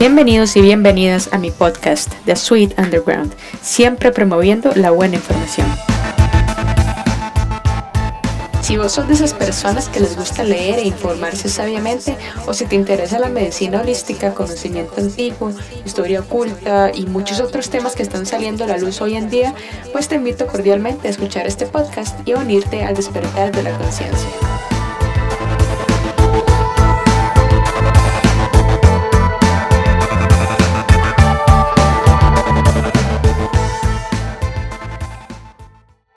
Bienvenidos y bienvenidas a mi podcast, The Sweet Underground, siempre promoviendo la buena información. Si vos sos de esas personas que les gusta leer e informarse sabiamente, o si te interesa la medicina holística, conocimiento antiguo, historia oculta y muchos otros temas que están saliendo a la luz hoy en día, pues te invito cordialmente a escuchar este podcast y a unirte al despertar de la conciencia.